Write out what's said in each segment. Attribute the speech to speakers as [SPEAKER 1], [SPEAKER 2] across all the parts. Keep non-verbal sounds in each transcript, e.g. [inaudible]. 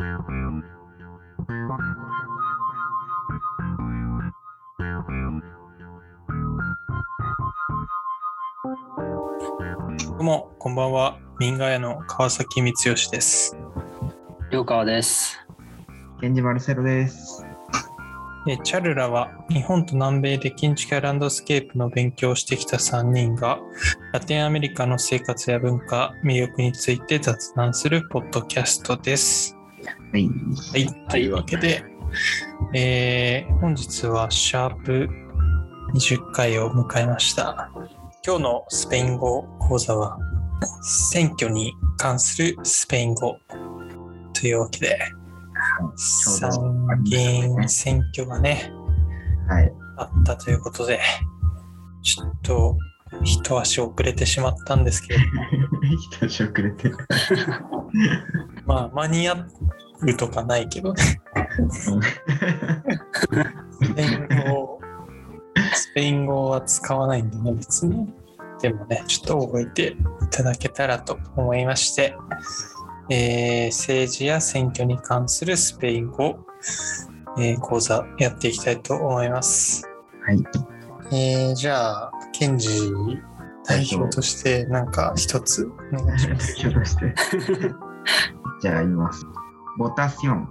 [SPEAKER 1] どうも、こんばんは。民ガ屋の川崎光義です。
[SPEAKER 2] 両川です。
[SPEAKER 3] 源氏マルセロです。
[SPEAKER 1] えチャルラは日本と南米で建築やランドスケープの勉強をしてきた3人がラテンアメリカの生活や文化、魅力について雑談するポッドキャストです。
[SPEAKER 3] はい。
[SPEAKER 1] はい、というわけで、えー本日はシャープ20回を迎えました。今日のスペイン語講座は選挙に関するスペイン語というわけで参議院選挙がね
[SPEAKER 3] はい。
[SPEAKER 1] あったということでちょっと一足遅れてしまったんですけれど。も
[SPEAKER 3] 一足遅れて。
[SPEAKER 1] まあ間に合うとかないけどね。スペイン語スペイン語は使わないんでね別に。でもねちょっと覚えていただけたらと思いまして、えー政治や選挙に関するスペイン語、えー講座やっていきたいと思います、
[SPEAKER 3] はい。
[SPEAKER 1] えーじゃあケンジ代表としてなんか一つお願いします
[SPEAKER 3] 代表として。[laughs] じゃあ、言います。ボタション。ボ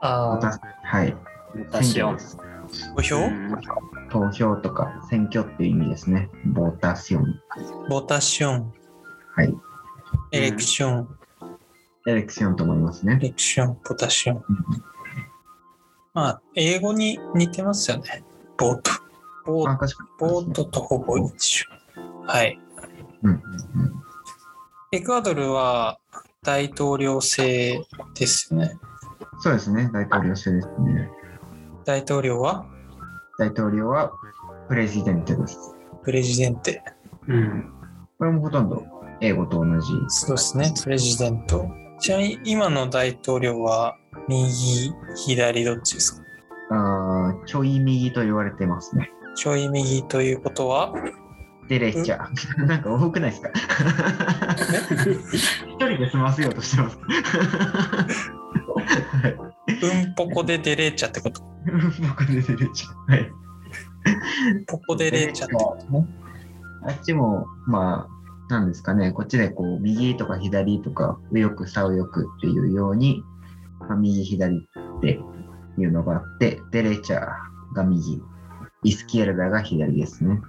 [SPEAKER 1] あ
[SPEAKER 3] タはい。
[SPEAKER 2] 私を
[SPEAKER 3] 選挙。です。
[SPEAKER 1] 投票？
[SPEAKER 2] うん
[SPEAKER 3] 投票とか選挙っていう意味ですね。ボタション。
[SPEAKER 1] ボタション
[SPEAKER 3] はい。
[SPEAKER 1] エレクション、
[SPEAKER 3] エレクションと思いますね。
[SPEAKER 1] エレクション、ポタション。まあ、英語に似てますよね。ボート。ボ
[SPEAKER 3] あ、
[SPEAKER 1] ー。ボートとほぼ一緒。はい。
[SPEAKER 3] うんうん
[SPEAKER 1] エクアドルは大統領制ですよね。
[SPEAKER 3] うん。そうですね。大統領制ですね。
[SPEAKER 1] 大統領は？
[SPEAKER 3] 大統領はプレジデンテです。
[SPEAKER 1] プレジデンテ。
[SPEAKER 2] うん。
[SPEAKER 3] これもほとんど英語と同じ。
[SPEAKER 1] そうですね。プレジデント。ちなみに今の大統領は右、左どっちですか？
[SPEAKER 3] あーちょい右と言われてますね。
[SPEAKER 1] ちょい右ということは？
[SPEAKER 3] デレチャ。[laughs] なんか多くないですか？[laughs] 一人で済ませようとしてます。[laughs] はい。
[SPEAKER 1] うんぽこでデレーチャってこと？
[SPEAKER 3] poco derecha。はい。
[SPEAKER 1] poco derecha ってことね。
[SPEAKER 3] あっちも、まあ、なんですかね、こっちでこう、右とか左とか、右翼、左右っていうように、まあ、右、左っていうのがあって、 derechaが右、イスキエルダが左ですね。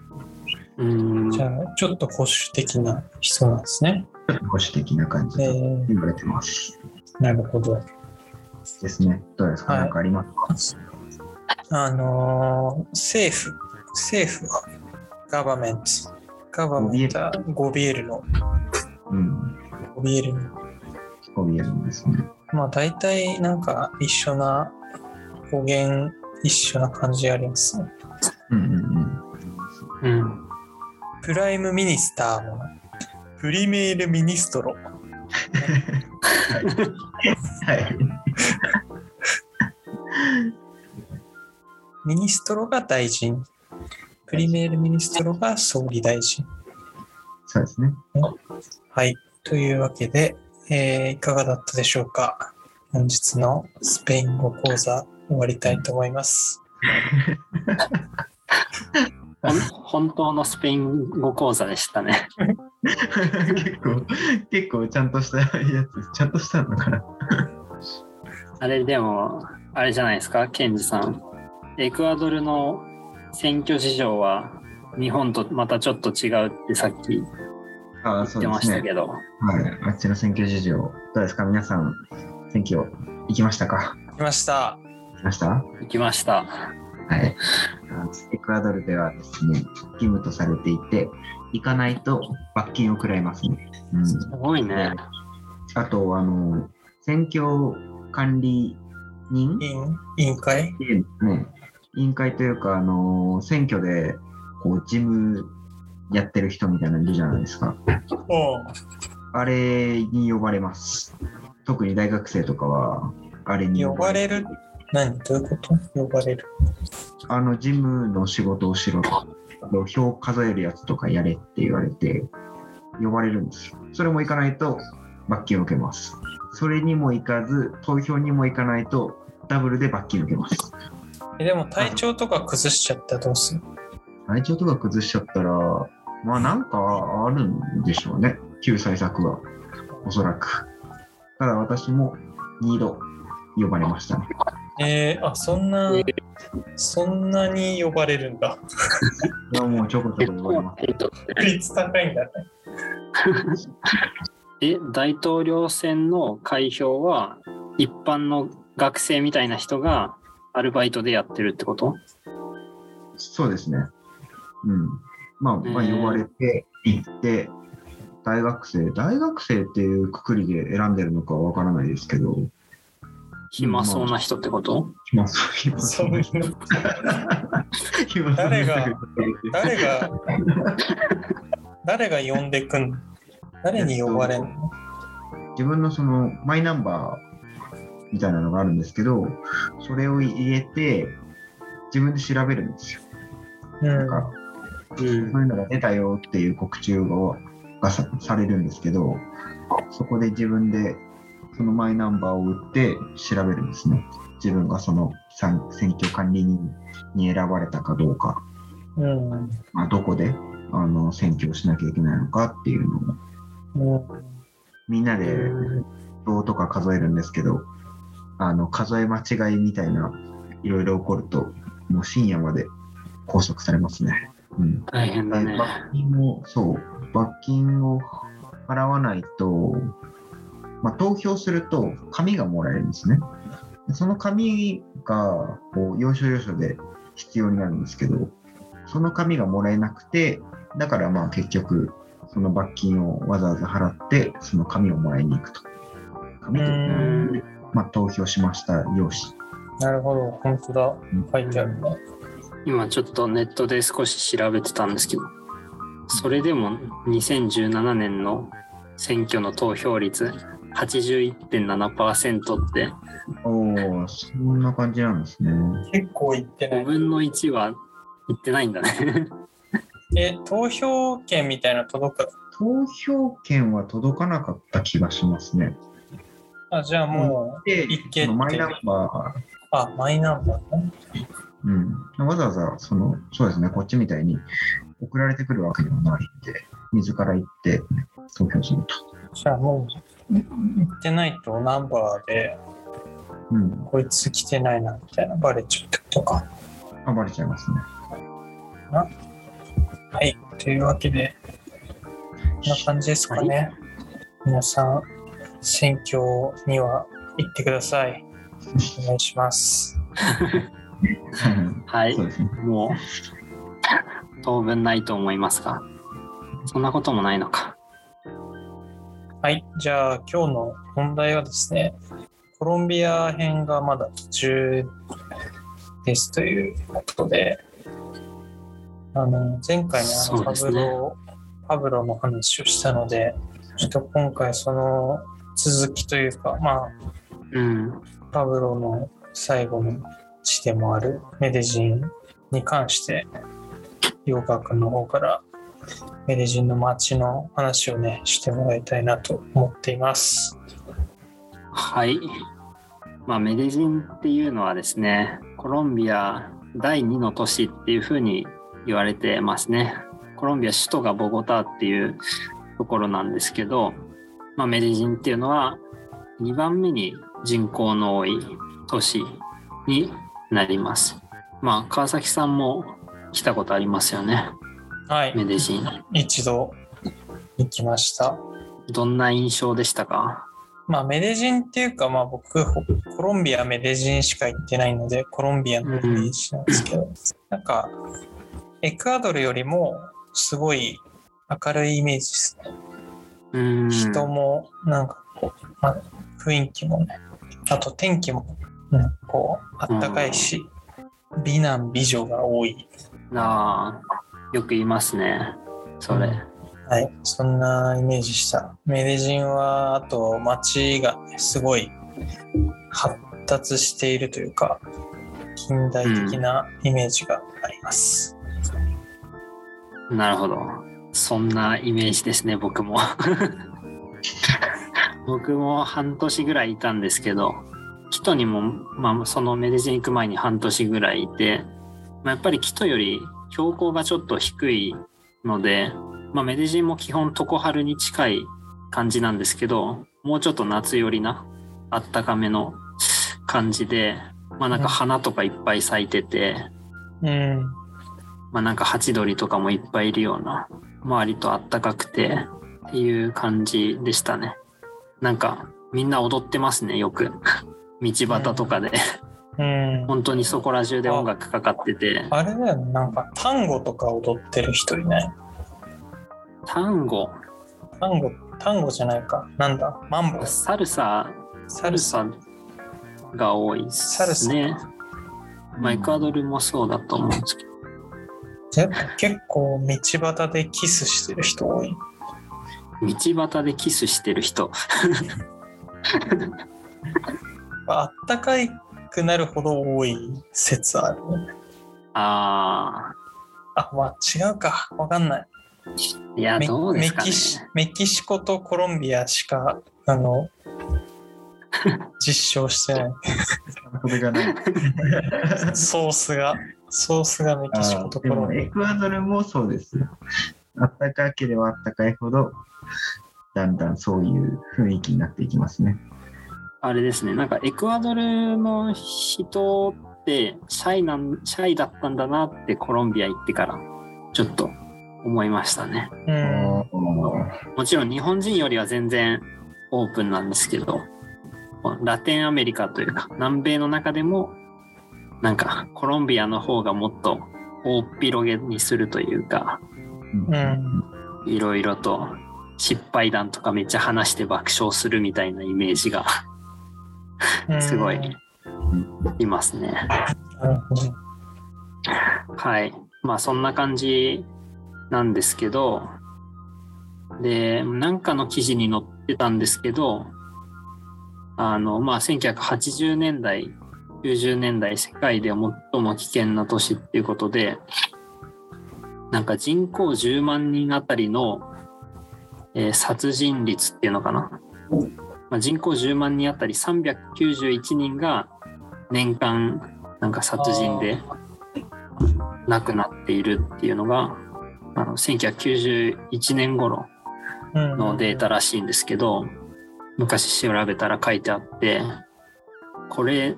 [SPEAKER 2] うん。
[SPEAKER 1] じゃあ、ちょっと保守的な人なんですね。
[SPEAKER 3] 保守的な感じ
[SPEAKER 1] え
[SPEAKER 3] と
[SPEAKER 1] ー、
[SPEAKER 3] 言われてます。
[SPEAKER 1] なるほど。
[SPEAKER 3] ですね。どうですか、
[SPEAKER 1] はい
[SPEAKER 3] なんかありますか？
[SPEAKER 1] あのー政府、政府は、ガバメント、ガバメントはゴビエルの、
[SPEAKER 3] うん。
[SPEAKER 1] ゴビエルの、
[SPEAKER 3] こういうのですね。
[SPEAKER 1] まあ大体なんか一緒な、語源一緒な感じありますね。
[SPEAKER 3] うんうんうん。
[SPEAKER 2] うん。
[SPEAKER 1] prime minister も、 primer ministro。
[SPEAKER 3] はい。
[SPEAKER 1] ministro が大臣、 primer ministro が総理大臣。
[SPEAKER 3] そうですね。
[SPEAKER 1] はい。というわけで、えーいかがだったでしょうか？本日のスペイン語講座終わりたいと思います。
[SPEAKER 2] 本当のスペイン語講座でしたね。[laughs]
[SPEAKER 3] 結構、結構ちゃんとしたやつ、ちゃんとしたのかな。
[SPEAKER 2] あれでも、あれじゃないですか、ケンジさん。エクアドルの選挙事情は日本とまたちょっと違うってさっき言
[SPEAKER 3] ああ、
[SPEAKER 2] ってま。したけど。
[SPEAKER 3] はい。あっちの選挙事情、どうですか？皆さん、選挙行きましたか？
[SPEAKER 1] 来ました。
[SPEAKER 3] 行きました？
[SPEAKER 2] 行きました。
[SPEAKER 3] はい。あエクアドルではですね、義務とされていて、行かないと罰金を食らいますね。うん。
[SPEAKER 2] すごいね。
[SPEAKER 3] あと、あの、選挙管理人？
[SPEAKER 1] 委員委員会？
[SPEAKER 3] っていうんですね、委員会というか、あの、選挙で、こう、事務やってる人みたいなのいるじゃないですか。あれに呼ばれます。特に大学生とかは、あれに
[SPEAKER 1] 呼ばれる何？どういうこと？呼ばれる？
[SPEAKER 3] あの、事務の仕事をしろと。あと票数えるやつとかやれって言われて、呼ばれるんですよ。それも行かないと罰金を受けます。それにも行かず、投票にも行かないと、ダブルで罰金受けます。
[SPEAKER 1] えでも体調とか崩しちゃったらどうする？
[SPEAKER 3] 体調とか崩しちゃったら、まあなんかあるんでしょうね。救済策は。おそらく。ただ私も2度呼ばれましたね。
[SPEAKER 1] えー、あ、そんな、そんなに呼ばれるんだ。
[SPEAKER 3] いやもうちょこちょこ呼ばれます。
[SPEAKER 2] えっと
[SPEAKER 1] 確率高いんだね。[laughs]
[SPEAKER 2] え、大統領選の開票は、一般の学生みたいな人がアルバイトでやってるってこと？
[SPEAKER 3] そうですね。うん。まあ、まあ、呼ばれて行って、大学生、大学生っていうくくりで選んでるのかわからないですけど、
[SPEAKER 2] 暇そうな人ってこと？
[SPEAKER 3] 暇そう、暇
[SPEAKER 1] そ
[SPEAKER 3] そう。
[SPEAKER 1] 誰が誰が、誰が呼んでくん？の誰に呼ばれんの？
[SPEAKER 3] 自分のそのマイナンバーみたいなのがあるんですけど、それを入れて、自分で調べるんですよ。
[SPEAKER 1] うん。
[SPEAKER 3] なんか、そういうのが出たよっていう告知ががさされるんですけど、そこで自分でそのマイナンバーを打って調べるんですね。自分がその選選挙管理人に選ばれたかどうか、
[SPEAKER 1] うん。
[SPEAKER 3] まあ、どこであの選挙をしなきゃいけないのかっていうのを
[SPEAKER 1] うん。
[SPEAKER 3] みんなで票とか数えるんですけど、あの数え間違いみたいないろいろ起こると、もう深夜まで拘束されますね。うん
[SPEAKER 2] 大変だね。
[SPEAKER 3] 罰金も、そう、罰金を払わないと、まあ、投票すると紙がもらえるんですね。でその紙がこう要所要所で必要になるんですけど、その紙がもらえなくて、だからまあ結局、その罰金をわざわざ払って、その紙をもらいに行くと。紙とまあ、投票しました用紙。
[SPEAKER 1] なるほど、本当だ。書いてあるね。
[SPEAKER 2] 今ちょっとネットで少し調べてたんですけど、それでも2017年の選挙の投票率81.7%って
[SPEAKER 3] おお、そんな感じなんですね。
[SPEAKER 1] 結構言ってな
[SPEAKER 2] 5
[SPEAKER 1] い。
[SPEAKER 2] 分の1はいってないんだね。[laughs]
[SPEAKER 1] え、投票権みたいなの届く？
[SPEAKER 3] 投票権は届かなかった気がしますね。
[SPEAKER 1] あ、じゃあも
[SPEAKER 3] で
[SPEAKER 1] 一見
[SPEAKER 3] そのマイナンバ
[SPEAKER 1] う、あ、マイナンバーね。
[SPEAKER 3] ー、うん、わざわざその、そうですね、こっちみたいに送られてくるわけではないんで、自ら行って投票すると。
[SPEAKER 1] じゃあもう、言ってないとナンバーで、
[SPEAKER 3] うん、
[SPEAKER 1] こいつ来てないな、みたいなバレちゃうってことか。
[SPEAKER 3] 暴れちゃいますね。
[SPEAKER 1] はい。というわけで、こんな感じですかね。皆さん、選挙には行ってください。お願いします。[laughs]
[SPEAKER 2] はい
[SPEAKER 3] そう。ね。
[SPEAKER 2] もう当分ないと思いますが、そんなこともないのか。
[SPEAKER 1] はい。じゃあ、今日の本題はですね、コロンビア編がまだ途中ですということで、あの、前回のあのパブロ、パブロの話をしたので、ちょっと今回その続きというか、まあ、
[SPEAKER 2] うん。
[SPEAKER 1] パブロの最後の地でもあるメデジンに関して、洋川君の方からメデジンの街の話をね、してもらいたいなと思っています。
[SPEAKER 2] はい。まあ、メデジンっていうのはですね、コロンビア第2の都市っていうふうに言われてますね。コロンビア首都がボゴタっていうところなんですけど、まあ、メディジンっていうのは2番目に人口の多い都市になります。まあ、川崎さんも来たことありますよね、
[SPEAKER 1] はい。
[SPEAKER 2] メデジン。
[SPEAKER 1] 一度行きました。
[SPEAKER 2] どんな印象でしたか？
[SPEAKER 1] まあ、メデジンっていうか、まあ、僕、コロンビア、メデジンしか行ってないので、コロンビアのイメージなんですけど、なんか、エクアドルよりも、すごい明るいイメージですね。
[SPEAKER 2] うーん。
[SPEAKER 1] 人も、なんかこう、まあ、雰囲気もね、あと天気も、うん、こう、あったかいし、美男美女が多い。
[SPEAKER 2] ああ、よく言いますね。それ。
[SPEAKER 1] はい、そんなイメージした。メデジンは、あと街がねすごい発達しているというか、近代的なイメージがあります。
[SPEAKER 2] なるほど。そんなイメージですね、僕も。[laughs] 僕も半年ぐらいいたんですけど、キトにも、まあ、そのメデジン行く前に半年ぐらいいて、まあ、やっぱりキトより標高がちょっと低いので、まあ、メデジンも基本常春に近い感じなんですけど、もうちょっと夏寄りな、あったかめの感じで、まあなんか花とかいっぱい咲いてて、
[SPEAKER 1] うん。
[SPEAKER 2] まあなんかハチドリとかもいっぱいいるような、周りとあったかくてっていう感じでしたね。なんかみんな踊ってますね、よく。道端とかで。
[SPEAKER 1] うん。
[SPEAKER 2] 本当にそこら中で音楽かかってて、
[SPEAKER 1] あれだよね、なんか単語とか踊ってる人いない？
[SPEAKER 2] 単語、
[SPEAKER 1] 単語、単語じゃないか。なんだ？マンボ。
[SPEAKER 2] サルサ、サルサが多いですね。まあエクアドルもそうだと思うんですけど。
[SPEAKER 1] ぜ結構道端でキスしてる人多い。
[SPEAKER 2] 道端でキスしてる人。
[SPEAKER 1] あったかくなるほど多い説あるね。
[SPEAKER 2] あ
[SPEAKER 1] あ、まあ違うか。わかんない。
[SPEAKER 2] ー、いや、
[SPEAKER 1] メ
[SPEAKER 2] どうですかね
[SPEAKER 1] メキ。シメキシコとコロンビアしか、あの、[laughs] 実証してない。
[SPEAKER 3] それがない。[laughs]
[SPEAKER 1] ソースが、ソースがメキシコとコロンビ
[SPEAKER 3] エクアドルもそうですよ。あったかければあったかいほど、だんだんそういう雰囲気になっていきますね。
[SPEAKER 2] あれですね、なんかエクアドルの人ってシャイなん、シャイだったんだなってコロンビア行ってから、ちょっと思いましたね。
[SPEAKER 1] ア。うん。
[SPEAKER 2] もちろん日本人よりは全然オープンなんですけど、ラテンアメリカというか、南米の中でも、なんかコロンビアの方がもっと大っ広げにするというか、
[SPEAKER 1] うん。
[SPEAKER 2] いろいろと失敗談とかめっちゃ話して爆笑するみたいなイメージが
[SPEAKER 1] うん [laughs]
[SPEAKER 2] すごいいますね。はい。まあそんな感じなんですけど、で、なんかの記事に載ってたんですけど、あの、まあ1980年代、90年代世界で最も危険な都市っていうことで、なんか人口10万人あたりの、えー殺人率っていうのかな？まあ、人口10万人あたり391人が年間なんか殺人で亡くなっているっていうのがあの1991年頃
[SPEAKER 1] うん
[SPEAKER 2] のデータらしいんですけど昔調べたら書いてあってこれ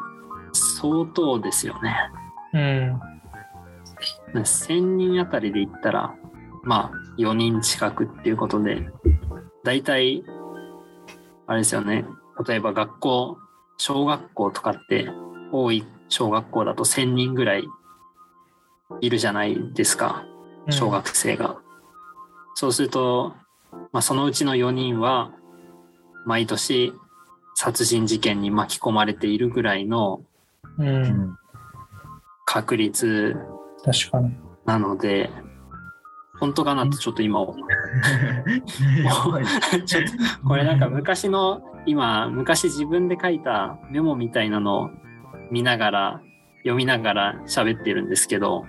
[SPEAKER 2] 相当ですよね。
[SPEAKER 1] うん。
[SPEAKER 2] 1000人あたりで言ったらまあ4人近くっていうことで大体あれですよね例えば学校小学校とかって多い小学校だと1000人ぐらいいるじゃないですか小学生が。そうすると、まあ、そのうちの4人は毎年殺人事件に巻き込まれているぐらいの
[SPEAKER 1] うん。う。
[SPEAKER 3] うんん
[SPEAKER 2] 確率。なので本当かなってちょっと今
[SPEAKER 3] やばい [laughs]
[SPEAKER 2] ちょっとこれなんか昔の今昔自分で書いたメモみたいなのを見ながら読みながら喋ってるんですけど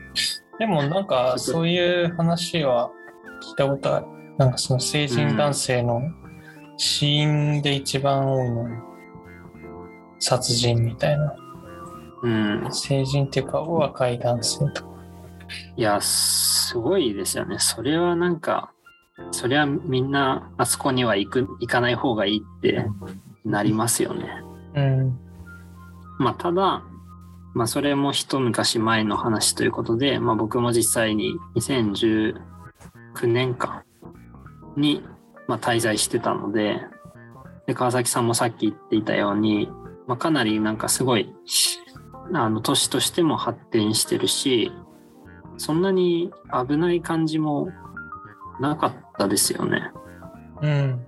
[SPEAKER 1] でもなんかそういう話は聞いたことある。なんかその成人男性の死因で一番多いのは殺人みたいな。
[SPEAKER 2] うん
[SPEAKER 1] 成人っていうか若い男性とか。
[SPEAKER 2] いやすごいですよねそれはなんかそりゃみんなあそこには行く行かない方がいいってなりますよね。
[SPEAKER 1] うん。
[SPEAKER 2] まあ、ただ、まあ、それも一昔前の話ということで、まあ、僕も実際に2019年間に、まあ、滞在してたのでで川崎さんもさっき言っていたように、まあ、かなりなんかすごいあの都市としても発展してるしそんなに危ない感じもなかったですよね。
[SPEAKER 1] うん。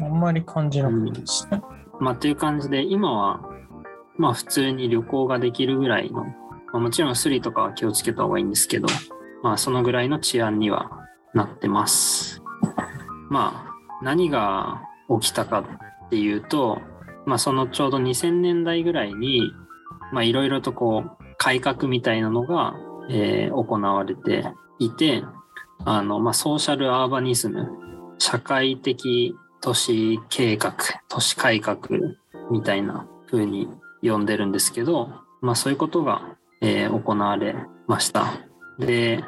[SPEAKER 1] あんまり感じなかったですね。
[SPEAKER 2] まあ、っていう感じで今はまあ普通に旅行ができるぐらいの、まあ、もちろんスリとかは気をつけた方がいいんですけどまあそのぐらいの治安にはなってます。まあ何が起きたかっていうと、まあ、そのちょうど2000年代ぐらいにまあいろいろとこう改革みたいなのが、えー行われていてあの、まあ、ソーシャルアーバニズム社会的都市計画都市改革みたいな風に呼んでるんですけど、まあ、そういうことが、えー行われました。で、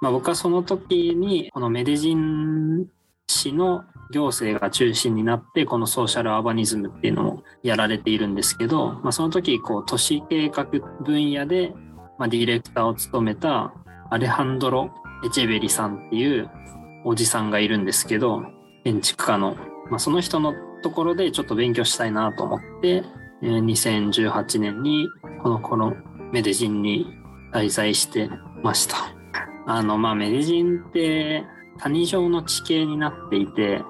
[SPEAKER 2] まあ、僕はその時にこのメディジン市の行政が中心になってこのソーシャルアーバニズムっていうのをやられているんですけど、まあ、その時こう都市計画分野で、まあ、ディレクターを務めたアレハンドロ・エチェベリさんっていうおじさんがいるんですけど建築家の、まあ、その人のところでちょっと勉強したいなと思って、2018年にこのこのメデジンに滞在してました。あのまあメデジンって谷状の地形になっていて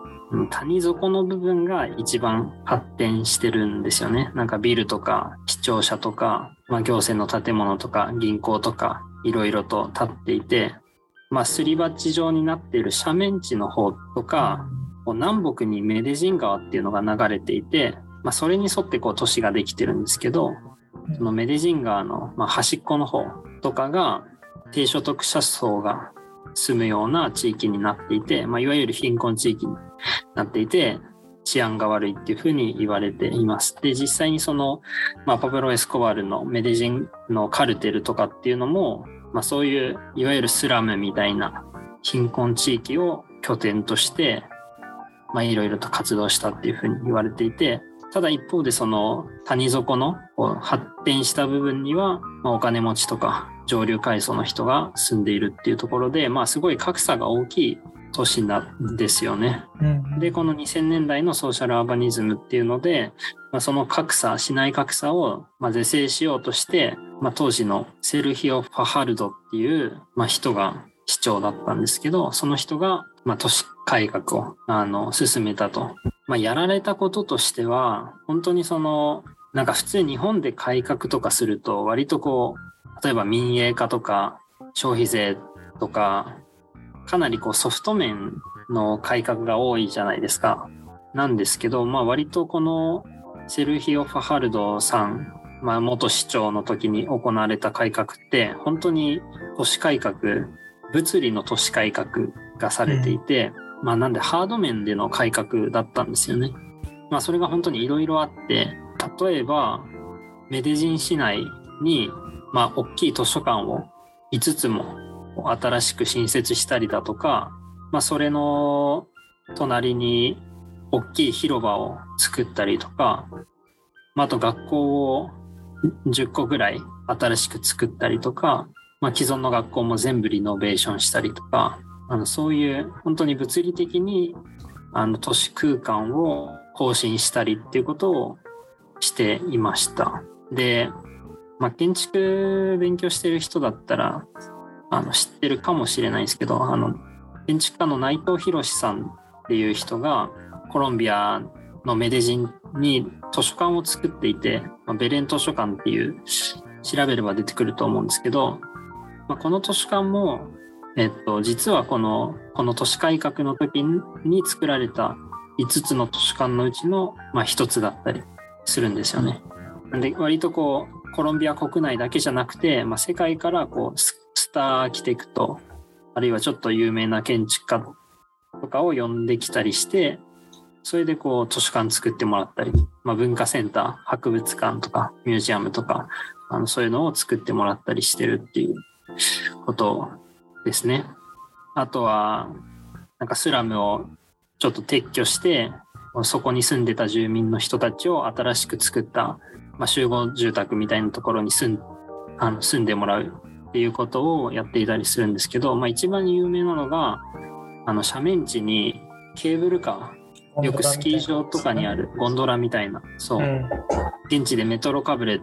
[SPEAKER 2] 谷底の部分が一番発展してるんですよね。なんかビルとか市庁舎とか、まあ、行政の建物とか銀行とかいろいろと建っていて、まあ、すり鉢状になっている斜面地の方とかこう南北にメデジン川っていうのが流れていて、まあ、それに沿ってこう都市ができてるんですけどそのメデジン川の、まあ、端っこの方とかが低所得者層が住むような地域になっていて、まあ、いわゆる貧困地域になっていて治安が悪いっていうふうに言われています。で実際にその、まあ、パブロ・エスコバルのメデジンのカルテルとかっていうのも、まあ、そういういわゆるスラムみたいな貧困地域を拠点としてまあいろいろと活動したっていうふうに言われていてただ一方でその谷底の発展した部分には、まあ、お金持ちとか上流階層の人が住んでいるっていうところでまあすごい格差が大きい都市なんですよね。
[SPEAKER 1] うん
[SPEAKER 2] でこの2000年代のソーシャルアーバニズムっていうので、まあ、その格差市内格差をまあ是正しようとして、まあ、当時のセルヒオ・ファハルドっていう、まあ、人が市長だったんですけどその人が、まあ、都市改革をあの進めたと。まあ、やられたこととしては本当にそのなんか普通日本で改革とかすると割とこう例えば民営化とか消費税とかかなりこうソフト面の改革が多いじゃないですか。なんですけど、まあ、割とこのセルヒオ・ファハルドさん、まあ、元市長の時に行われた改革って本当に都市改革物理の都市改革がされていて、まあ、なんでハード面での改革だったんですよね。まあ、それが本当にいろいろあって例えばメデジン市内に、まあ、大きい図書館を5つも新しく新設したりだとか、まあ、それの隣に大きい広場を作ったりとか、まあ、あと学校を10個ぐらい新しく作ったりとか、まあ、既存の学校も全部リノベーションしたりとかあのそういう本当に物理的にあの都市空間を更新したりっていうことをしていました。で、まあ、建築勉強してる人だったらあの知ってるかもしれないんですけどあの建築家の内藤博さんっていう人がコロンビアのメデジンに図書館を作っていて、まあ、ベレン図書館っていう調べれば出てくると思うんですけど、まあ、この図書館も、えっと、実はこのこの都市改革の時に作られた5つの図書館のうちの、まあ、1つだったりするんですよね。で割とこうコロンビア国内だけじゃなくて、まあ、世界からこうススターアーキテクトあるいはちょっと有名な建築家とかを呼んできたりしてそれでこう図書館作ってもらったり、まあ、文化センター博物館とかミュージアムとかあのそういうのを作ってもらったりしてるっていうことですね。あとはなんかスラムをちょっと撤去してそこに住んでた住民の人たちを新しく作った、まあ、集合住宅みたいなところに住んあの住んでもらうっていうことをやっていたりするんですけど、まあ、一番有名なのがあの斜面地にケーブルカーよくスキー場とかにあるゴンドラみたいな。そう、
[SPEAKER 1] うん。
[SPEAKER 2] 現地でメトロカブレっ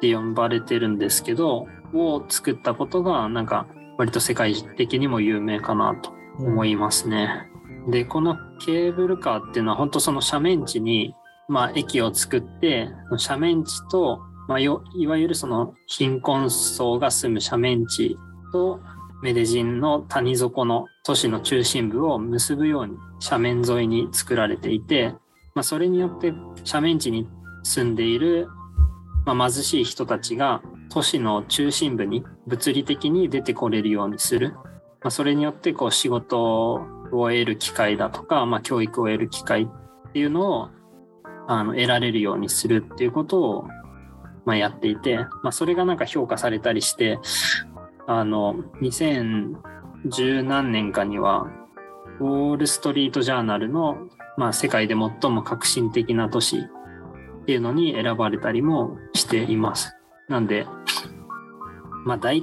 [SPEAKER 2] て呼ばれてるんですけどを作ったことがなんか割と世界的にも有名かなと思いますね。でこのケーブルカーっていうのは本当その斜面地に、まあ、駅を作って斜面地と、まあ、よいわゆるその貧困層が住む斜面地とメデジンの谷底の都市の中心部を結ぶように斜面沿いに作られていて、まあ、それによって斜面地に住んでいる、まあ、貧しい人たちが都市の中心部に物理的に出てこれるようにする、まあ、それによってこう仕事を得る機会だとか、まあ、教育を得る機会っていうのをあの得られるようにするっていうことを、まあ、やっていて、まあ、それがなんか評価されたりしてあの2010何年かにはウォール・ストリート・ジャーナルの、まあ、世界で最も革新的な都市っていうのに選ばれたりもしています。なんで、まあ、大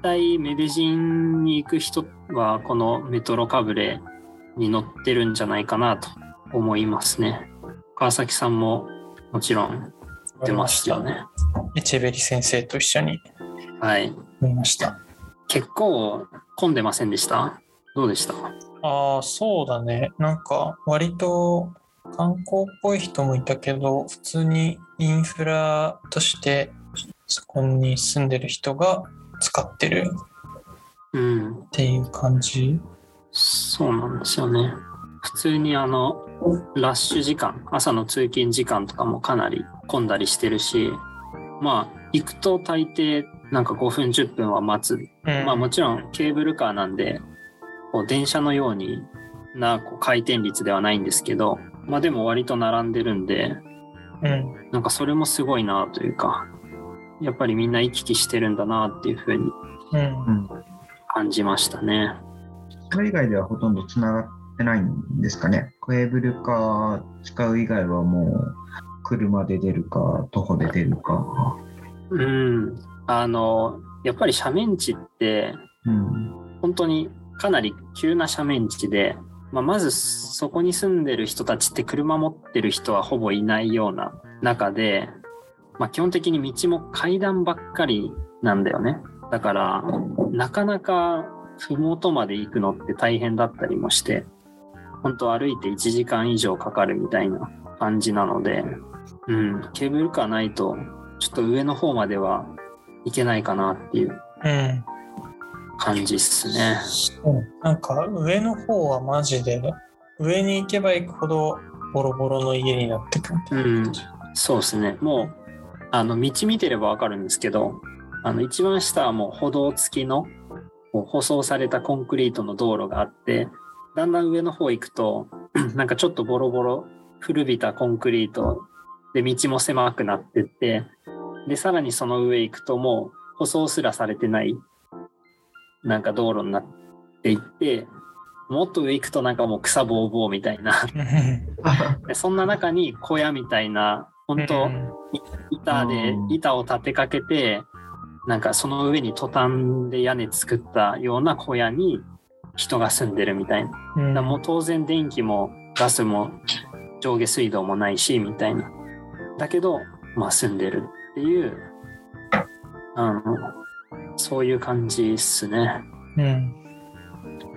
[SPEAKER 2] 体メディジンに行く人はこのメトロカブレに乗ってるんじゃないかなと思いますね。川崎さんももちろん出ましたよね。
[SPEAKER 1] エチェベリ先生と一緒に
[SPEAKER 2] はい。
[SPEAKER 1] 見ました。
[SPEAKER 2] 結構混んでませんでした？どうでした？
[SPEAKER 1] ああ、そうだね。なんか、割と観光っぽい人もいたけど、普通にインフラとして、そこに住んでる人が使ってる
[SPEAKER 2] うん。
[SPEAKER 1] っていう感じ？
[SPEAKER 2] そうなんですよね。普通にあの、ラッシュ時間、朝の通勤時間とかもかなり混んだりしてるし、まあ、行くと大抵なんか5分10分は待つ。
[SPEAKER 1] うん、
[SPEAKER 2] まあもちろんケーブルカーなんで、こう電車のようになこう回転率ではないんですけど、まあでも割と並んでるんで、
[SPEAKER 1] うん。
[SPEAKER 2] なんかそれもすごいなというか、やっぱりみんな行き来してるんだなっていうふうに。感じましたね。
[SPEAKER 3] それ以外ではほとんどつながってないんですかね？ケーブルカー使う以外はもう、車で出るか、徒歩で出るか。
[SPEAKER 2] うん。あの、やっぱり斜面地って
[SPEAKER 3] うん。
[SPEAKER 2] 本当にかなり急な斜面地で、まあ、まずそこに住んでる人たちって車持ってる人はほぼいないような中で、まあ、基本的に道も階段ばっかりなんだよね。だからなかなか麓まで行くのって大変だったりもして本当歩いて1時間以上かかるみたいな感じなので、うん、ケーブルカーないとちょっと上の方までは行けないかなっていう
[SPEAKER 1] うん。
[SPEAKER 2] 感じっすね。
[SPEAKER 1] そうなんか上の方はマジで上に行けば行くほどボロボロの家になってくるみたいな感じ。
[SPEAKER 2] そうですね。もう、あの、道見てればわかるんですけど、あの、一番下はもう歩道付きの、舗装されたコンクリートの道路があって、だんだん上の方行くと、[clears throat] なんかちょっとボロボロ、古びたコンクリートで道も狭くなってって、で、さらにその上行くともう舗装すらされてない、なんか道路になっていって、もっと上行くとなんかもう草ぼうぼうみたいな、[laughs] でそんな中に小屋みたいな、本当、
[SPEAKER 1] うん
[SPEAKER 2] 板で
[SPEAKER 3] うん
[SPEAKER 2] 板を立てかけてなんかその上にトタンで屋根作ったような小屋に人が住んでるみたいな。だもう当然電気もガスも上下水道もないしみたいな。だけどまあ住んでるっていうあのそういう感じっすね。
[SPEAKER 1] うん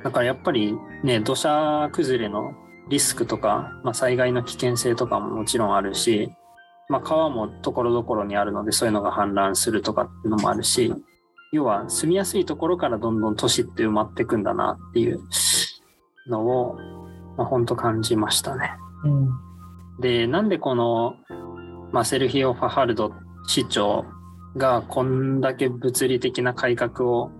[SPEAKER 2] だからやっぱりね土砂崩れのリスクとか、まあ、災害の危険性とかももちろんあるし、まあ、川もところどころにあるのでそういうのが氾濫するとかっていうのもあるし要は住みやすいところからどんどん都市って埋まっていくんだなっていうのを、まあ、本当感じましたね。
[SPEAKER 1] うん
[SPEAKER 2] でなんでこの、まあ、セルヒオ・ファハルド市長がこんだけ物理的な改革を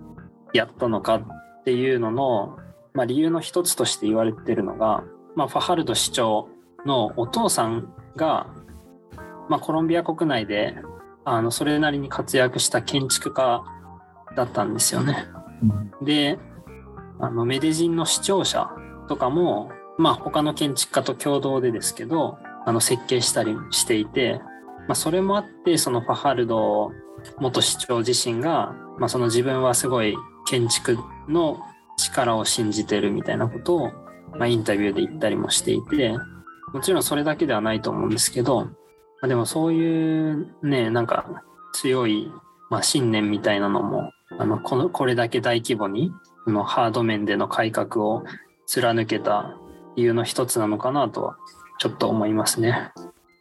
[SPEAKER 2] やったのかっていうのの、まあ、理由の一つとして言われてるのが、まあ、ファハルド市長のお父さんが、まあ、コロンビア国内であのそれなりに活躍した建築家だったんですよね。であのメデジンの市庁舎とかも、まあ、他の建築家と共同でですけどあの設計したりしていて、まあ、それもあってそのファハルド元市長自身が、まあ、その自分はすごい建築の力を信じてるみたいなことを、まあ、インタビューで言ったりもしていてもちろんそれだけではないと思うんですけど、まあ、でもそういうねなんか強い、まあ、信念みたいなのもあのこのこれだけ大規模にこのハード面での改革を貫けた理由の一つなのかなとはちょっと思いますね。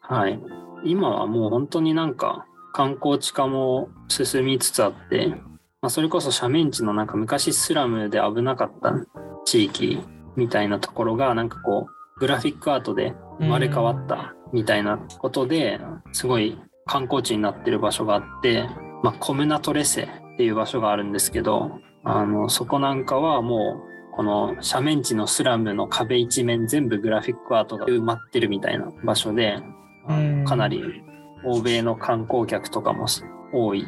[SPEAKER 2] はい。今はもう本当になんか観光地化も進みつつあって、まあ、それこそ斜面地のなんか昔スラムで危なかった地域みたいなところがなんかこうグラフィックアートで生まれ変わったみたいなことですごい観光地になってる場所があって、まあ、 Comuna Trece っていう場所があるんですけどあのそこなんかはもうこの斜面地のスラムの壁一面全部グラフィックアートが埋まってるみたいな場所で、かなり欧米の観光客とかも多い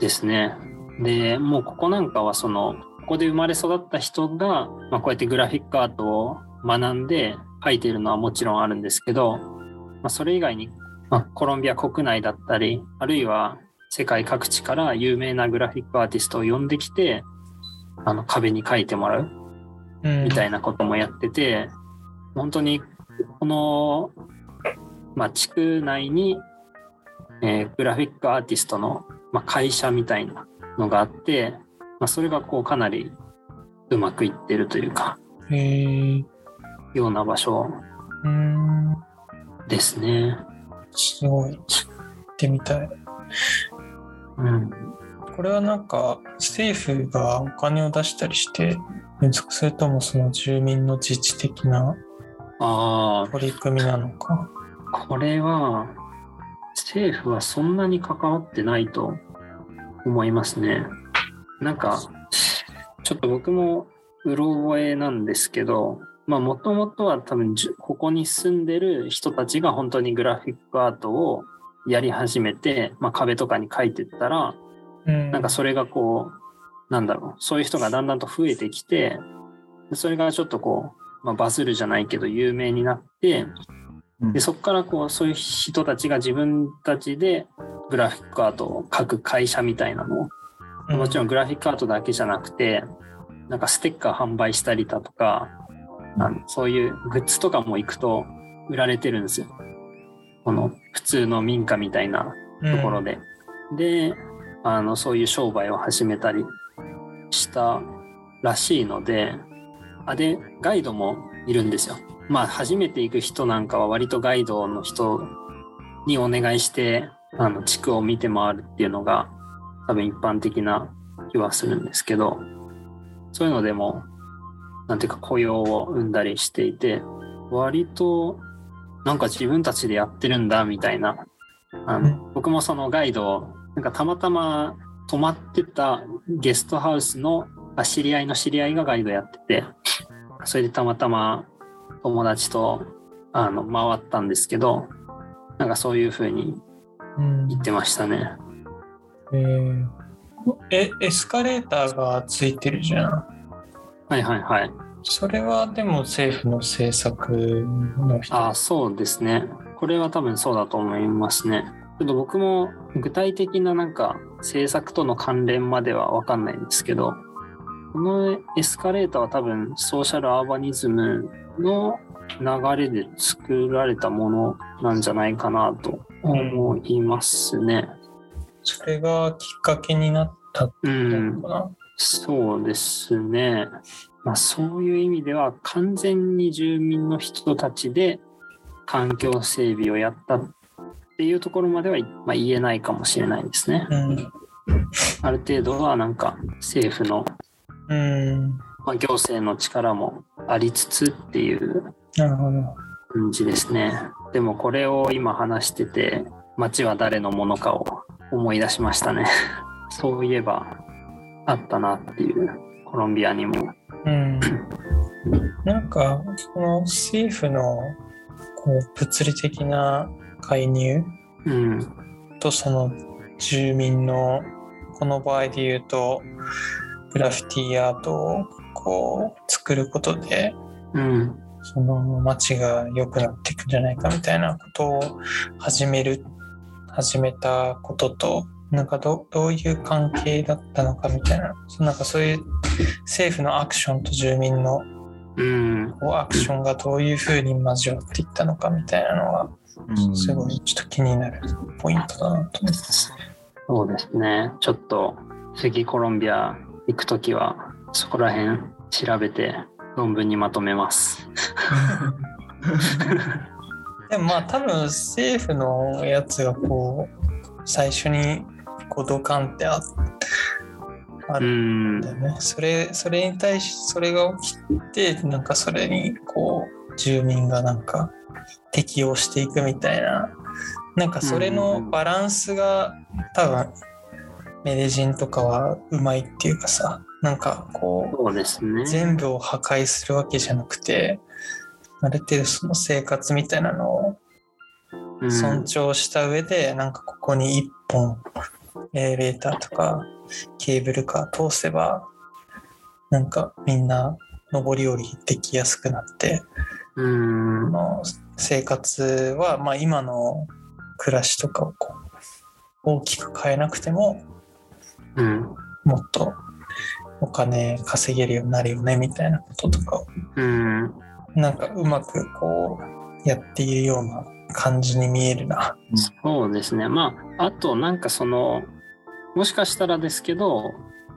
[SPEAKER 2] ですね。で、もうここなんかはその、ここで生まれ育った人が、まあ、こうやってグラフィックアートを学んで描いているのはもちろんあるんですけど、まあ、それ以外に、まあ、コロンビア国内だったり、あるいは世界各地から有名なグラフィックアーティストを呼んできて、あの壁に描いてもらう
[SPEAKER 1] うん
[SPEAKER 2] みたいなこともやってて、本当にこの、まあ、地区内に、えーグラフィックアーティストの、まあ、会社みたいなのがあって、まあ、それがこうかなりうまくいってるというか、
[SPEAKER 1] へえ。
[SPEAKER 2] ような場所
[SPEAKER 1] うん。
[SPEAKER 2] ですね。
[SPEAKER 1] すごい。行ってみたい。
[SPEAKER 2] うん。
[SPEAKER 1] これはなんか政府がお金を出したりして、それともその住民の自治的な
[SPEAKER 2] あ
[SPEAKER 1] 取り組みなのか？
[SPEAKER 2] あ、これは政府はそんなに関わってないと思いますね。なんか、ちょっと僕もうろ覚えなんですけど、まあもともとは多分ここに住んでる人たちが本当にグラフィックアートをやり始めて、まあ、壁とかに書いてったら、
[SPEAKER 1] うん。
[SPEAKER 2] なんかそれがこう、なんだろう、そういう人がだんだんと増えてきて、でそれがちょっとこう、まあ、バズるじゃないけど有名になって、
[SPEAKER 3] うん
[SPEAKER 2] でそこからこうそういう人たちが自分たちでグラフィックアートを描く会社みたいなのを
[SPEAKER 1] うん。
[SPEAKER 2] もちろんグラフィックアートだけじゃなくてなんかステッカー販売したりだとかあのそういうグッズとかも行くと売られてるんですよ。この普通の民家みたいなところで、であのそういう商売を始めたりしたらしいのであでガイドもいるんですよまあ初めて行く人なんかは割とガイドの人にお願いしてあの地区を見て回るっていうのが多分一般的な気はするんですけどそういうのでもなんていうか雇用を生んだりしていて割となんか自分たちでやってるんだみたいな。あの僕もそのガイドをなんかたまたま泊まってたゲストハウスのあ知り合いの知り合いがガイドやっててそれでたまたま友達とあの回ったんですけどなんかそういう風に
[SPEAKER 1] うん
[SPEAKER 2] 言ってましたね。
[SPEAKER 1] えーえ、エスカレーターがついてるじゃん。
[SPEAKER 2] はいはいはい。
[SPEAKER 1] それはでも政府の政策の人。
[SPEAKER 2] あそうですね。これは多分そうだと思いますね。ちょっと僕も具体的ななんか政策との関連までは分かんないんですけど、このエスカレーターは多分ソーシャルアーバニズムの流れで作られたものなんじゃないかなと思いますね。
[SPEAKER 1] それがきっかけになった
[SPEAKER 2] う
[SPEAKER 1] の
[SPEAKER 2] ん、
[SPEAKER 1] かな？
[SPEAKER 2] そうですね。まあそういう意味では完全に住民の人たちで環境整備をやったっていうところまでは、まあ、言えないかもしれないですね。
[SPEAKER 1] うん。
[SPEAKER 2] ある程度はなんか政府の、
[SPEAKER 1] うん。
[SPEAKER 2] まあ、行政の力もありつつっていう。感じですね。でもこれを今話してて街は誰のものかを思い出しましたね。[laughs] そういえばあったなっていうコロンビアにも。
[SPEAKER 1] うん。なんか、この政府のこう物理的な介入
[SPEAKER 2] うん。
[SPEAKER 1] とその住民のこの場合で言うとグラフィティアートをこう作ることで
[SPEAKER 2] うん。
[SPEAKER 1] その街が良くなっていくんじゃないかみたいなことを始める始めたこととなんかどどういう関係だったのかみたいなそなんかそういう政府のアクションと住民の
[SPEAKER 2] うん。
[SPEAKER 1] こうアクションがどういうふうに交わっていったのかみたいなのが
[SPEAKER 3] うん
[SPEAKER 1] すごいちょっと気になるポイントだなと思って。
[SPEAKER 2] そうですね。ちょっと次コロンビア行くときはそこら辺調べて論文にまとめます。[laughs]
[SPEAKER 1] でもまあ多分政府のやつがこう最初にこうドカンってああ
[SPEAKER 2] う
[SPEAKER 1] るん
[SPEAKER 2] ん
[SPEAKER 1] だ。よね。それそれに対しそれが起きてなんかそれにこう住民がなんか適応していくみたいななんかそれのバランスが多分メデジンとかはうまいっていうかさなんかこ
[SPEAKER 2] そうですね
[SPEAKER 1] う。全部を破壊するわけじゃなくてある程度その生活みたいなのを
[SPEAKER 2] うん
[SPEAKER 1] 尊重した上で、なんかここに一本エレベーターとかケーブルカー通せばなんかみんな上り下りできやすくなって
[SPEAKER 2] うん
[SPEAKER 1] あの生活は、まあ、今の暮らしとかをこう大きく変えなくても
[SPEAKER 2] うん
[SPEAKER 1] もっとお金稼げるようになるよねみたいなこととかを
[SPEAKER 2] うん
[SPEAKER 1] なんかうまくこうやっているような感じに見えるな。
[SPEAKER 2] そうですね。まあ、あとなんかその、もしかしたらですけど、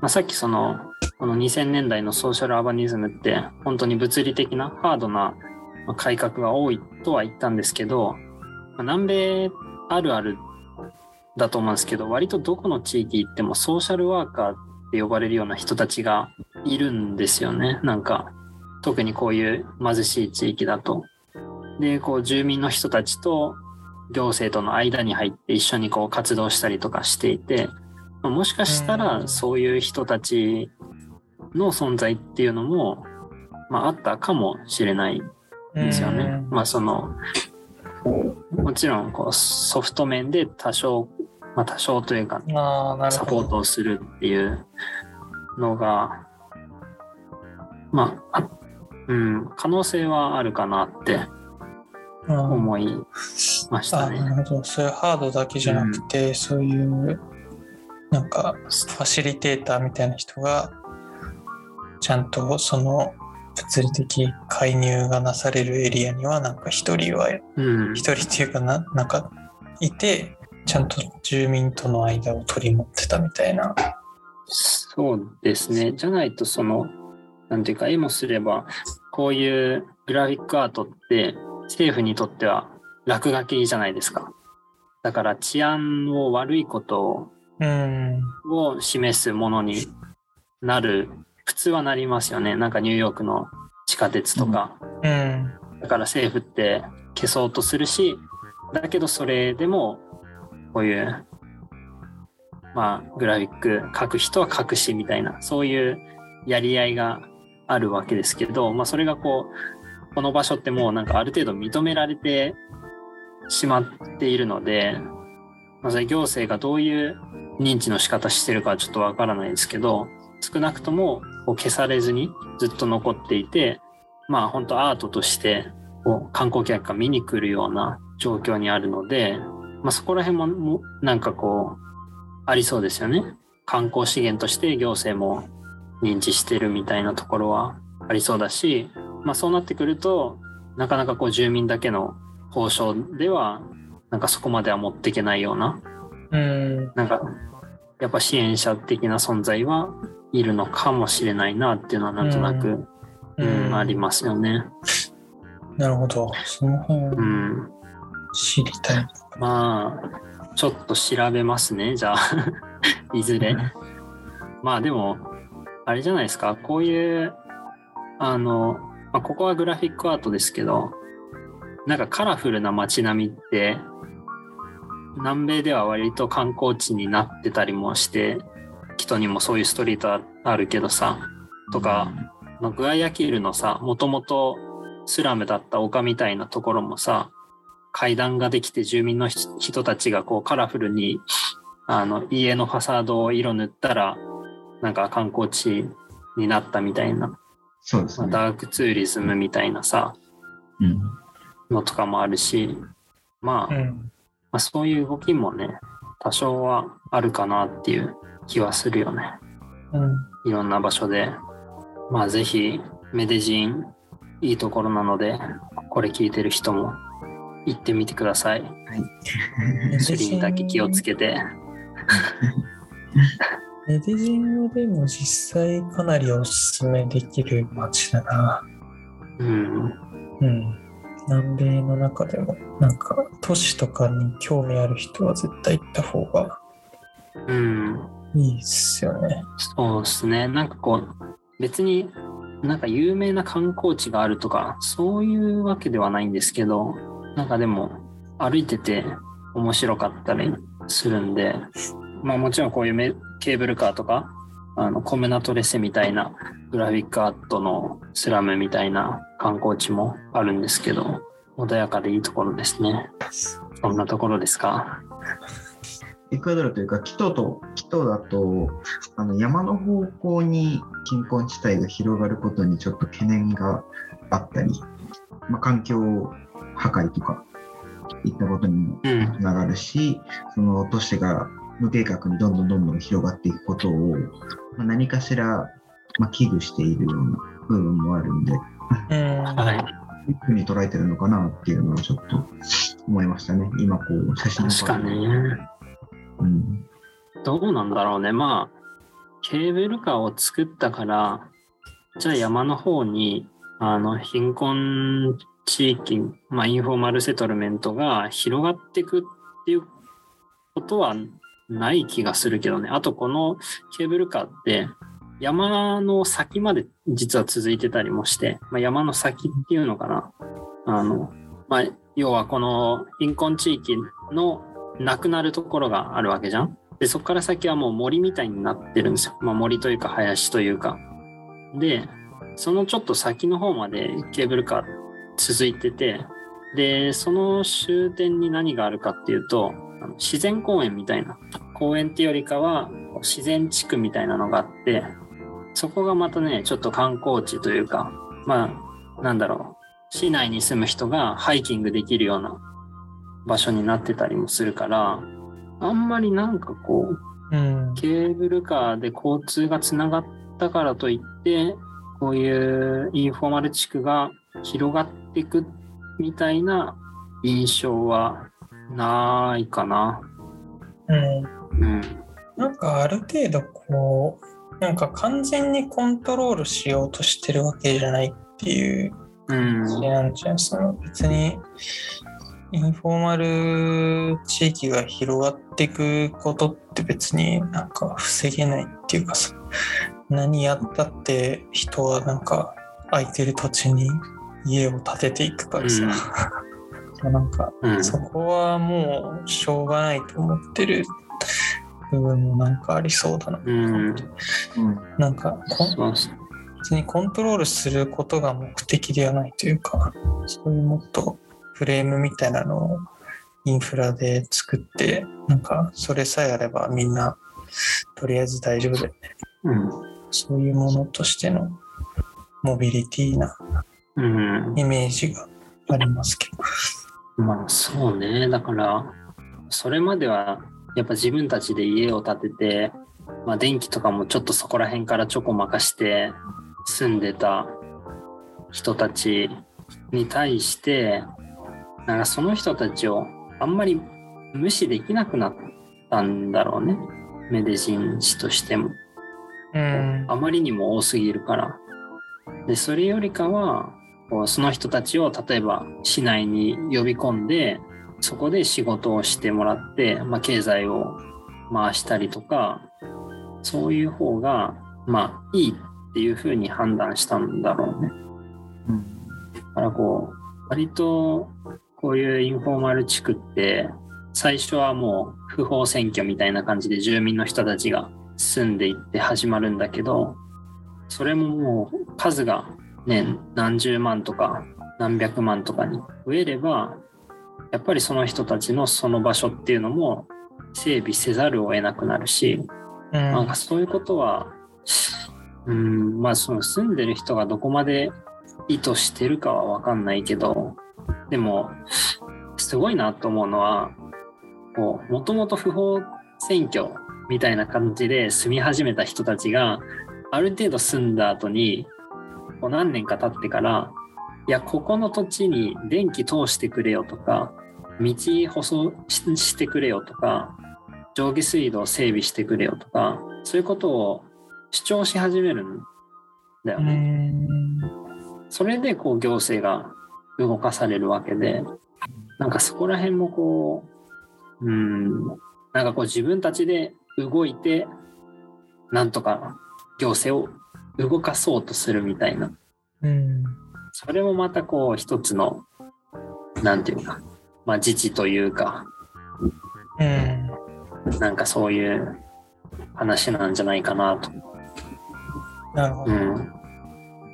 [SPEAKER 2] まあ、さっきその、この2000年代のソーシャルアバニズムって、本当に物理的なハードなまあ改革が多いとは言ったんですけど、まあ南米あるあるだと思うんですけど、割とどこの地域行ってもソーシャルワーカーって呼ばれるような人たちがいるんですよね。なんか、特にこういう貧しい地域だと。で、こう住民の人たちと行政との間に入って一緒にこう活動したりとかしていて、まあもしかした
[SPEAKER 1] うん
[SPEAKER 2] らそういう人たちの存在っていうのも、まあ、あったかもしれないですよね。
[SPEAKER 1] うん
[SPEAKER 2] まあそのもちろんこうソフト面で多少、まあ、多少というかサポー。トをするっていうのがまああうん可能性はあるかなって
[SPEAKER 1] うん
[SPEAKER 2] 思いました
[SPEAKER 1] あ
[SPEAKER 2] ね。
[SPEAKER 1] なるほど。それハードだけじゃなくて、そういうなんかファシリテーターみたいな人がちゃんとその物理的介入がなされるエリアにはなんか一人は
[SPEAKER 2] うん、
[SPEAKER 1] 一人っていうかななんかいてちゃんと住民との間を取り持ってたみたいな。
[SPEAKER 2] そうですね。じゃないと、その、なんていうか、絵もすれば、こういうグラフィックアートって、政府にとっては落書きじゃないですか。だから治安を悪いこと
[SPEAKER 1] うん。
[SPEAKER 2] を示すものになる、普通はなりますよね。なんかニューヨークの地下鉄とか。
[SPEAKER 1] うん。
[SPEAKER 2] だから政府って消そうとするし、だけどそれでも、こういう、まあ、グラフィック書く人は書くしみたいな、そういうやり合いがあるわけですけど、まあ、それがこう、この場所ってもうなんかある程度認められてしまっているので、まあ、それ行政がどういう認知の仕方してるかはちょっとわからないですけど、少なくともこう消されずにずっと残っていて、まあ本当アートとしてこう観光客が見に来るような状況にあるので、まあ、そこら辺ももなんかこうありそうですよね。観光資源として行政も認知してるみたいなところはありそうだし、まあ、そうなってくるとなかなかこう住民だけの交渉ではなんかそこまでは持っていけないような
[SPEAKER 1] うん。
[SPEAKER 2] なんかやっぱ支援者的な存在はいるのかもしれないなっていうのはなんとなく、うんありますよね。
[SPEAKER 1] なるほど。その辺
[SPEAKER 2] うん
[SPEAKER 1] 知りたい。
[SPEAKER 2] まあ、ちょっと調べますね、じゃあ、[laughs] いずれ。まあでも、あれじゃないですか、こういう、あの、まあ、ここはグラフィックアートですけど、なんかカラフルな街並みって、南米では割と観光地になってたりもして、人にもそういうストリートあるけどさ、とか、まあグアヤキルのさ、もともとスラムだった丘みたいなところもさ、階段ができて住民の人人たちがこうカラフルにあの家のファサードを色塗ったらなんか観光地になったみたいな、まあ
[SPEAKER 3] そうですね。
[SPEAKER 2] ダークツーリズムみたいなさ
[SPEAKER 3] うん
[SPEAKER 2] のとかもあるし、まあ、ま
[SPEAKER 1] うん。
[SPEAKER 2] あそういう動きもね多少はあるかなっていう気はするよね
[SPEAKER 1] うん。
[SPEAKER 2] いろんな場所でまあぜひメデジンいいところなのでこれ聞いてる人も行ってみてくださいスリにだけ気をつけて。
[SPEAKER 1] メデジンはでも実際かなりおすすめできる街だな。
[SPEAKER 2] うん。
[SPEAKER 1] うん。南米の中でも、なんか都市とかに興味ある人は絶対行った方が
[SPEAKER 2] うん。
[SPEAKER 1] いいっすよね。
[SPEAKER 2] そうですね。なんかこう、別になんか有名な観光地があるとか、そういうわけではないんですけど、なんかでも歩いてて面白かったりするんで、まあもちろんこういうメケーブルカーとか、あのコメナトレセみたいなグラフィックアートのスラムみたいな観光地もあるんですけど、穏やかでいいところですね。そんなところですか？
[SPEAKER 3] エクアドルというか、キトと、キトだと、あの山の方向に貧困地帯が広がることにちょっと懸念があったり、まあ、環境破壊とかいったことにも
[SPEAKER 2] うん。
[SPEAKER 3] つながるし、その都市が無計画にどんどんどんどん広がっていくことを、まあ、何かしら、まあ、危惧しているような部分もあるんで、
[SPEAKER 1] うん。
[SPEAKER 2] はい。
[SPEAKER 3] どういうふうに捉えてるのかなっていうのはちょっと思いましたね。今こう写真を
[SPEAKER 2] 確かに。
[SPEAKER 3] うん。
[SPEAKER 2] どうなんだろうね。まあ、ケーブルカーを作ったから、じゃあ山の方に、あの、貧困地域、まあ、インフォーマルセトルメントが広がっていくっていうことはない気がするけどね。あと、このケーブルカーって、山の先まで実は続いてたりもして、まあ、山の先っていうのかな。あの、まあ、要はこの貧困地域のなくなるところがあるわけじゃん。で、そこから先はもう森みたいになってるんですよ。まあ、森というか林というか。で、そのちょっと先の方までケーブルカーっ続いてて、で、その終点に何があるかっていうと、自然公園みたいな。公園っていうよりかは自然地区みたいなのがあって、そこがまたね、ちょっと観光地というか、まあ、なんだろう、市内に住む人がハイキングできるような場所になってたりもするから、あんまりなんかこう、
[SPEAKER 1] うん。
[SPEAKER 2] ケーブルカーで交通がつながったからといって、こういうインフォーマル地区が広がっていくみたいな印象はないかな。
[SPEAKER 1] うん。
[SPEAKER 2] うん。
[SPEAKER 1] なんかある程度こう、なんか完全にコントロールしようとしてるわけじゃないっていう
[SPEAKER 2] うん。
[SPEAKER 1] 感じなんじゃん。その別にインフォーマル地域が広がっていくことって別になんか防げないっていうかさ、何やったって人はなんか空いてる土地に家を建てていくからさ、[laughs] なんか
[SPEAKER 2] うん。
[SPEAKER 1] そこはもうしょうがないと思ってる部分もなんかありそうだな。
[SPEAKER 2] うん。
[SPEAKER 3] うん。
[SPEAKER 1] なんか。別にコントロールすることが目的ではないというか、そういうもっとフレームみたいなのをインフラで作って、なんかそれさえあればみんなとりあえず大丈夫で、
[SPEAKER 2] うん。
[SPEAKER 1] そういうものとしてのモビリティな
[SPEAKER 2] うん。
[SPEAKER 1] イメージがありますけど。
[SPEAKER 2] まあそうね。だから、それまではやっぱ自分たちで家を建てて、まあ電気とかもちょっとそこら辺からちょこまかして住んでた人たちに対して、なんかその人たちをあんまり無視できなくなったんだろうね。メデジン市としても。
[SPEAKER 1] うん。
[SPEAKER 2] あまりにも多すぎるから。で、それよりかは、こうその人たちを例えば市内に呼び込んで、そこで仕事をしてもらって、まあ、経済を回したりとか、そういう方が、まあ、いいっていうふうに判断したんだろうね。
[SPEAKER 3] うん。
[SPEAKER 2] だからこう、割とこういうインフォーマル地区って、最初はもう不法占拠みたいな感じで住民の人たちが住んでいって始まるんだけど、それももう数がね、何十万とか何百万とかに。増えれば、やっぱりその人たちのその場所っていうのも整備せざるを得なくなるし、
[SPEAKER 1] うん。
[SPEAKER 2] なんかそういうことは、うん、まあその住んでる人がどこまで意図してるかはわかんないけど、でも、すごいなと思うのは、こう、もともと不法占拠みたいな感じで住み始めた人たちが、ある程度住んだ後に、こう何年か経ってから、いや、ここの土地に電気通してくれよとか、道舗装ししてくれよとか、上下水道整備してくれよとか、そういうことを主張し始めるんだよ
[SPEAKER 1] う
[SPEAKER 2] ね。
[SPEAKER 1] ん。
[SPEAKER 2] それでこう行政が動かされるわけで、なんかそこら辺もこう、うん、なんかこう自分たちで動いて、なんとか行政を動かそうとするみたいな。
[SPEAKER 1] うん。
[SPEAKER 2] それもまたこう一つの、なんていうか、まあ自治というか、
[SPEAKER 1] うん。
[SPEAKER 2] なんかそういう話なんじゃないかなと。
[SPEAKER 1] なるほど。
[SPEAKER 2] うん。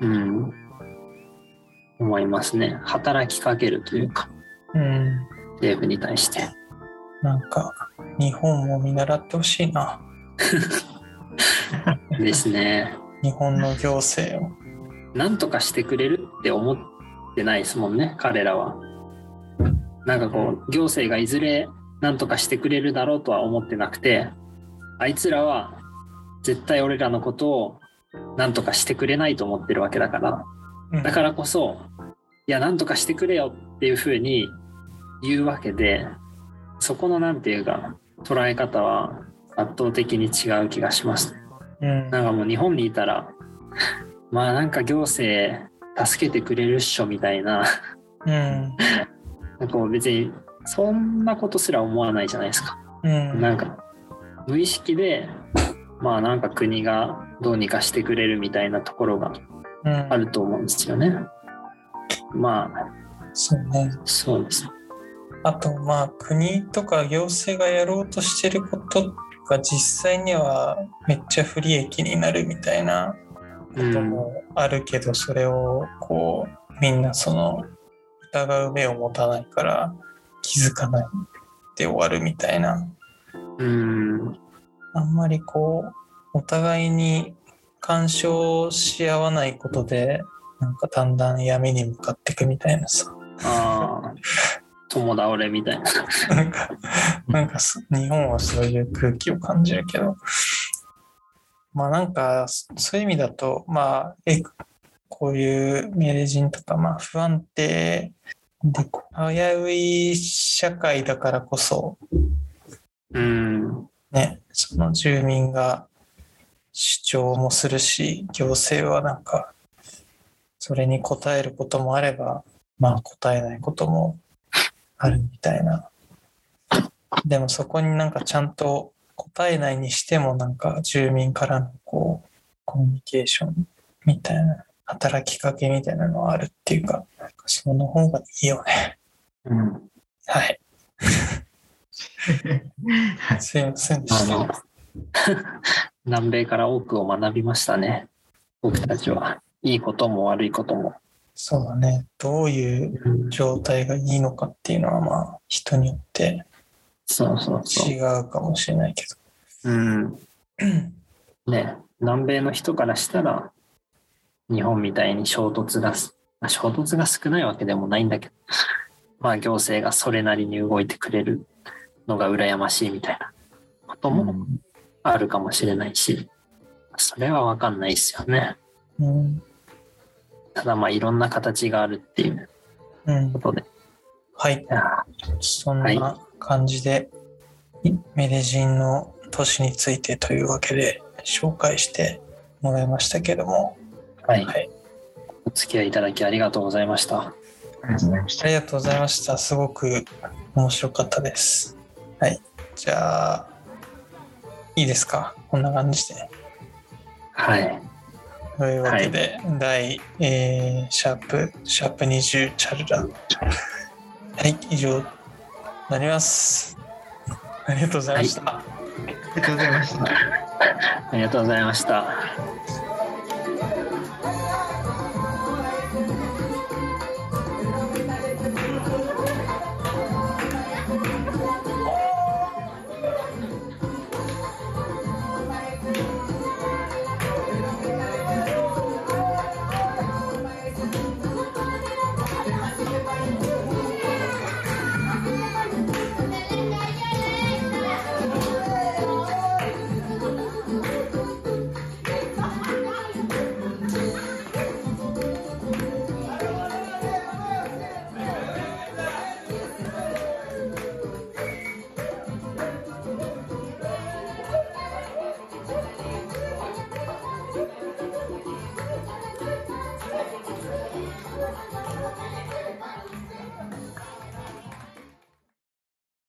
[SPEAKER 2] うん。思いますね。働きかけるというか、
[SPEAKER 1] うん。
[SPEAKER 2] 政府に対して。
[SPEAKER 1] なんか、日本も見習ってほしいな。[laughs]
[SPEAKER 2] ですね。
[SPEAKER 1] 日本の行政を。
[SPEAKER 2] なんとかしてくれるって思ってないですもんね、彼らは。なんかこう、行政がいずれなんとかしてくれるだろうとは思ってなくて、あいつらは絶対俺らのことをなんとかしてくれないと思ってるわけだから、
[SPEAKER 1] うん
[SPEAKER 2] だからこそ、いや、なんとかしてくれよっていうふうに言うわけで、そこのなんていうか、捉え方は圧倒的に違う気がします。
[SPEAKER 1] うん。
[SPEAKER 2] なんかもう日本にいたら、[laughs] まあなんか行政助けてくれるっしょみたいな、
[SPEAKER 1] うん。
[SPEAKER 2] なんかもう別にそんなことすら思わないじゃないですか。
[SPEAKER 1] うん。
[SPEAKER 2] なんか無意識で、まあなんか国がどうにかしてくれるみたいなところが
[SPEAKER 1] うん
[SPEAKER 2] あると思うんですよね。まあ、
[SPEAKER 1] そうね。
[SPEAKER 2] そうです。
[SPEAKER 1] あと、まあ、国とか行政がやろうとしてることが実際にはめっちゃ不利益になるみたいなこともあるけど、それをこう、みんなその疑う目を持たないから気づかないで終わるみたいな。
[SPEAKER 2] うん、
[SPEAKER 1] あんまりこう、お互いに干渉し合わないことで、なんかだんだん闇に向かっていくみたいなさ。
[SPEAKER 2] ああ、友倒れみたいな。
[SPEAKER 1] なんか、[laughs] なんかす日本はそういう空気を感じるけど、まあなんか、そそういう意味だと、まあ、えこういうメレ人とか、まあ不安定で、危うい社会だからこそ、
[SPEAKER 2] うん、
[SPEAKER 1] ね、その住民が主張もするし、行政はなんか、それに応えることもあれば、まあ答えないこともあるみたいな。でもそこになんかちゃんと答えないにしてもなんか住民からのこう、コミュニケーションみたいな、働きかけみたいなのはあるっていうか、なんかその方がいいよね。
[SPEAKER 2] うん。
[SPEAKER 1] はい。
[SPEAKER 3] はい
[SPEAKER 1] すいませんで
[SPEAKER 2] あ
[SPEAKER 1] した。
[SPEAKER 2] の、南米から多くを学びましたね。僕たちは。いいことも悪いことも。
[SPEAKER 1] そうだね。どういう状態がいいのかっていうのはまあ人によって
[SPEAKER 2] そうそうそう。
[SPEAKER 1] 違うかもしれないけ
[SPEAKER 2] うん。
[SPEAKER 1] ど。
[SPEAKER 2] ね、南米の人からしたら、日本みたいに衝突がす、まあ衝突が少ないわけでもないんだけど、[laughs] まあ行政がそれなりに動いてくれるのが羨ましいみたいなこともあるかもしれないし、それはわかんないですよね。
[SPEAKER 1] うん。
[SPEAKER 2] ただまあいろんな形があるっていう
[SPEAKER 1] うん
[SPEAKER 2] こ。とで。
[SPEAKER 1] はい。
[SPEAKER 2] いや
[SPEAKER 1] そんな感じで、メレジンの都市についてというわけで紹介してもらいましたけども、
[SPEAKER 2] はい。
[SPEAKER 1] はい。
[SPEAKER 2] お付き合いいただきありがとうございました。
[SPEAKER 3] ありがとうございました。
[SPEAKER 1] ありがとうございました。すごく面白かったです。はい。じゃあ、いいですか？こんな感じで。
[SPEAKER 2] はい。
[SPEAKER 1] というわけで、第、えーシャープ、シャープ20チャルラ。はい、以上になります。ありがとうございました。
[SPEAKER 3] ありがとうございました。
[SPEAKER 2] ありがとうございました。